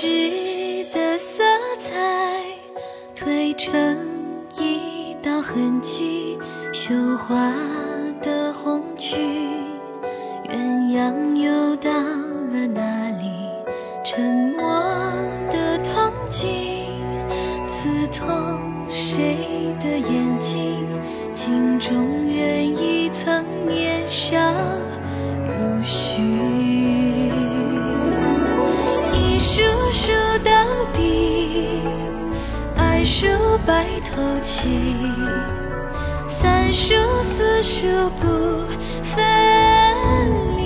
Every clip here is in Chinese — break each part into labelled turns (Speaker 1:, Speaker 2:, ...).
Speaker 1: 诗的色彩褪成一道痕迹，绣花的红裙，鸳鸯游到了哪里？沉默的铜镜，刺痛谁的眼睛？镜中人已曾年少。数白头起，三数四数不分离，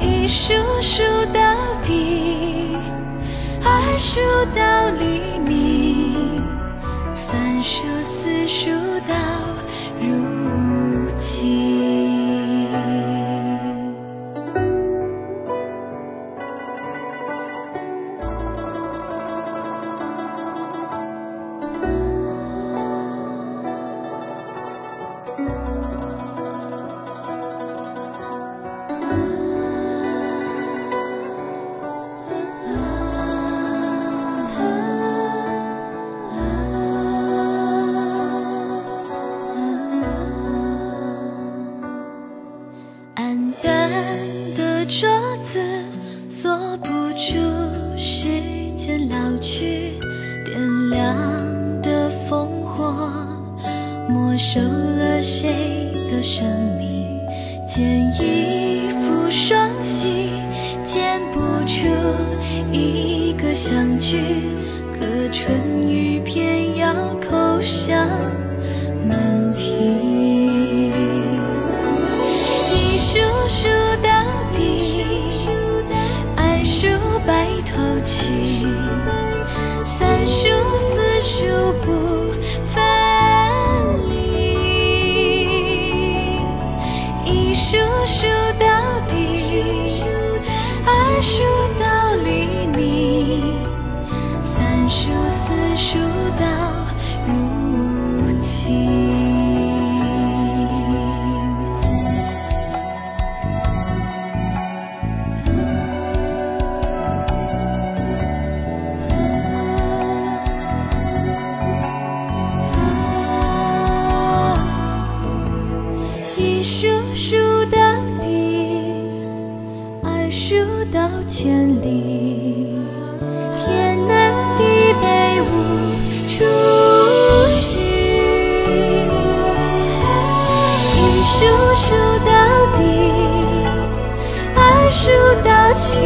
Speaker 1: 一数数到底，二数到黎明，三数四数到的桌子锁不住时间老去，点亮的烽火没收了谁的生命？剪一副双喜，剪不出一个相聚，可春雨偏要口香一数数到底，二数到千里，天南地北无处寻。一数数到底，二数到千